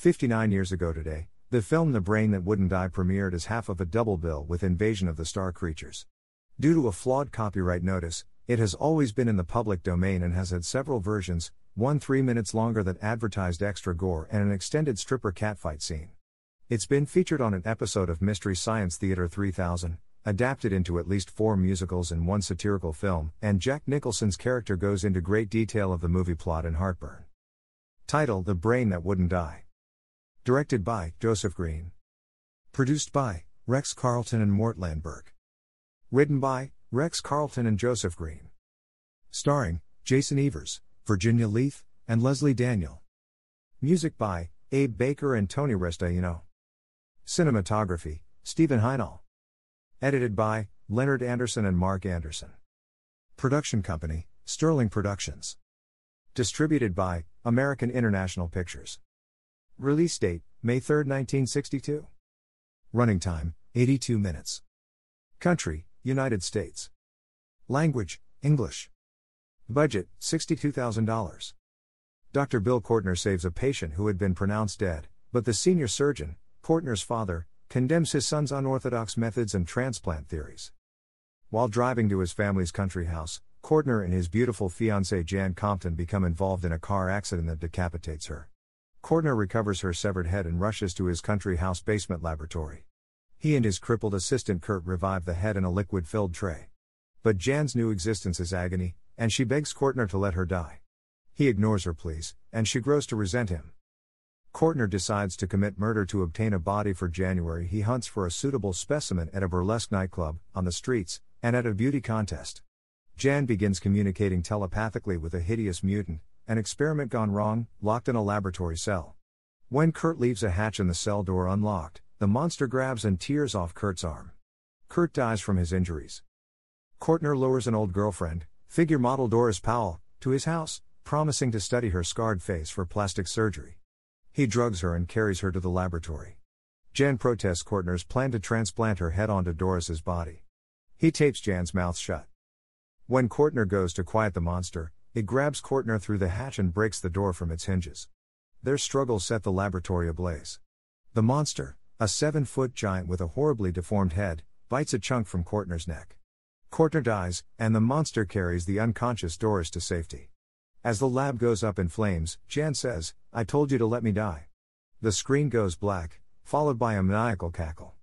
59 years ago today, the film The Brain That Wouldn't Die premiered as half of a double bill with Invasion of the Star Creatures. Due to a flawed copyright notice, it has always been in the public domain and has had several versions, one three minutes longer that advertised extra gore and an extended stripper catfight scene. It's been featured on an episode of Mystery Science Theater 3000, adapted into at least four musicals and one satirical film, and Jack Nicholson's character goes into great detail of the movie plot in Heartburn. Title The Brain That Wouldn't Die. Directed by Joseph Green. Produced by Rex Carlton and Mort Landberg. Written by Rex Carlton and Joseph Green. Starring Jason Evers, Virginia Leith, and Leslie Daniel. Music by Abe Baker and Tony Restaino. Cinematography Stephen Hajnal. Edited by Leonard Anderson and Mark Anderson. Production Company Sterling Productions. Distributed by American International Pictures. Release date May 3, 1962. Running time 82 minutes. Country United States. Language, English. Budget, $62,000. Dr. Bill Cortner saves a patient who had been pronounced dead, but the senior surgeon, Cortner's father, condemns his son's unorthodox methods and transplant theories. While driving to his family's country house, Cortner and his beautiful fiancée Jan Compton become involved in a car accident that decapitates her. Cortner recovers her severed head and rushes to his country house basement laboratory. He and his crippled assistant Kurt revive the head in a liquid filled tray. But Jan's new existence is agony, and she begs Cortner to let her die. He ignores her pleas, and she grows to resent him. Cortner decides to commit murder to obtain a body for January. He hunts for a suitable specimen at a burlesque nightclub, on the streets, and at a beauty contest. Jan begins communicating telepathically with a hideous mutant, an experiment gone wrong, locked in a laboratory cell. When Kurt leaves a hatch in the cell door unlocked, the monster grabs and tears off Kurt's arm. Kurt dies from his injuries. Cortner lures an old girlfriend, figure model Doris Powell, to his house, promising to study her scarred face for plastic surgery. He drugs her and carries her to the laboratory. Jan protests Cortner's plan to transplant her head onto Doris's body. He tapes Jan's mouth shut. When Cortner goes to quiet the monster, it grabs Cortner through the hatch and breaks the door from its hinges. Their struggle set the laboratory ablaze. The monster, a seven foot giant with a horribly deformed head, bites a chunk from Cortner's neck. Cortner dies, and the monster carries the unconscious Doris to safety. As the lab goes up in flames, Jan says, I told you to let me die. The screen goes black, followed by a maniacal cackle.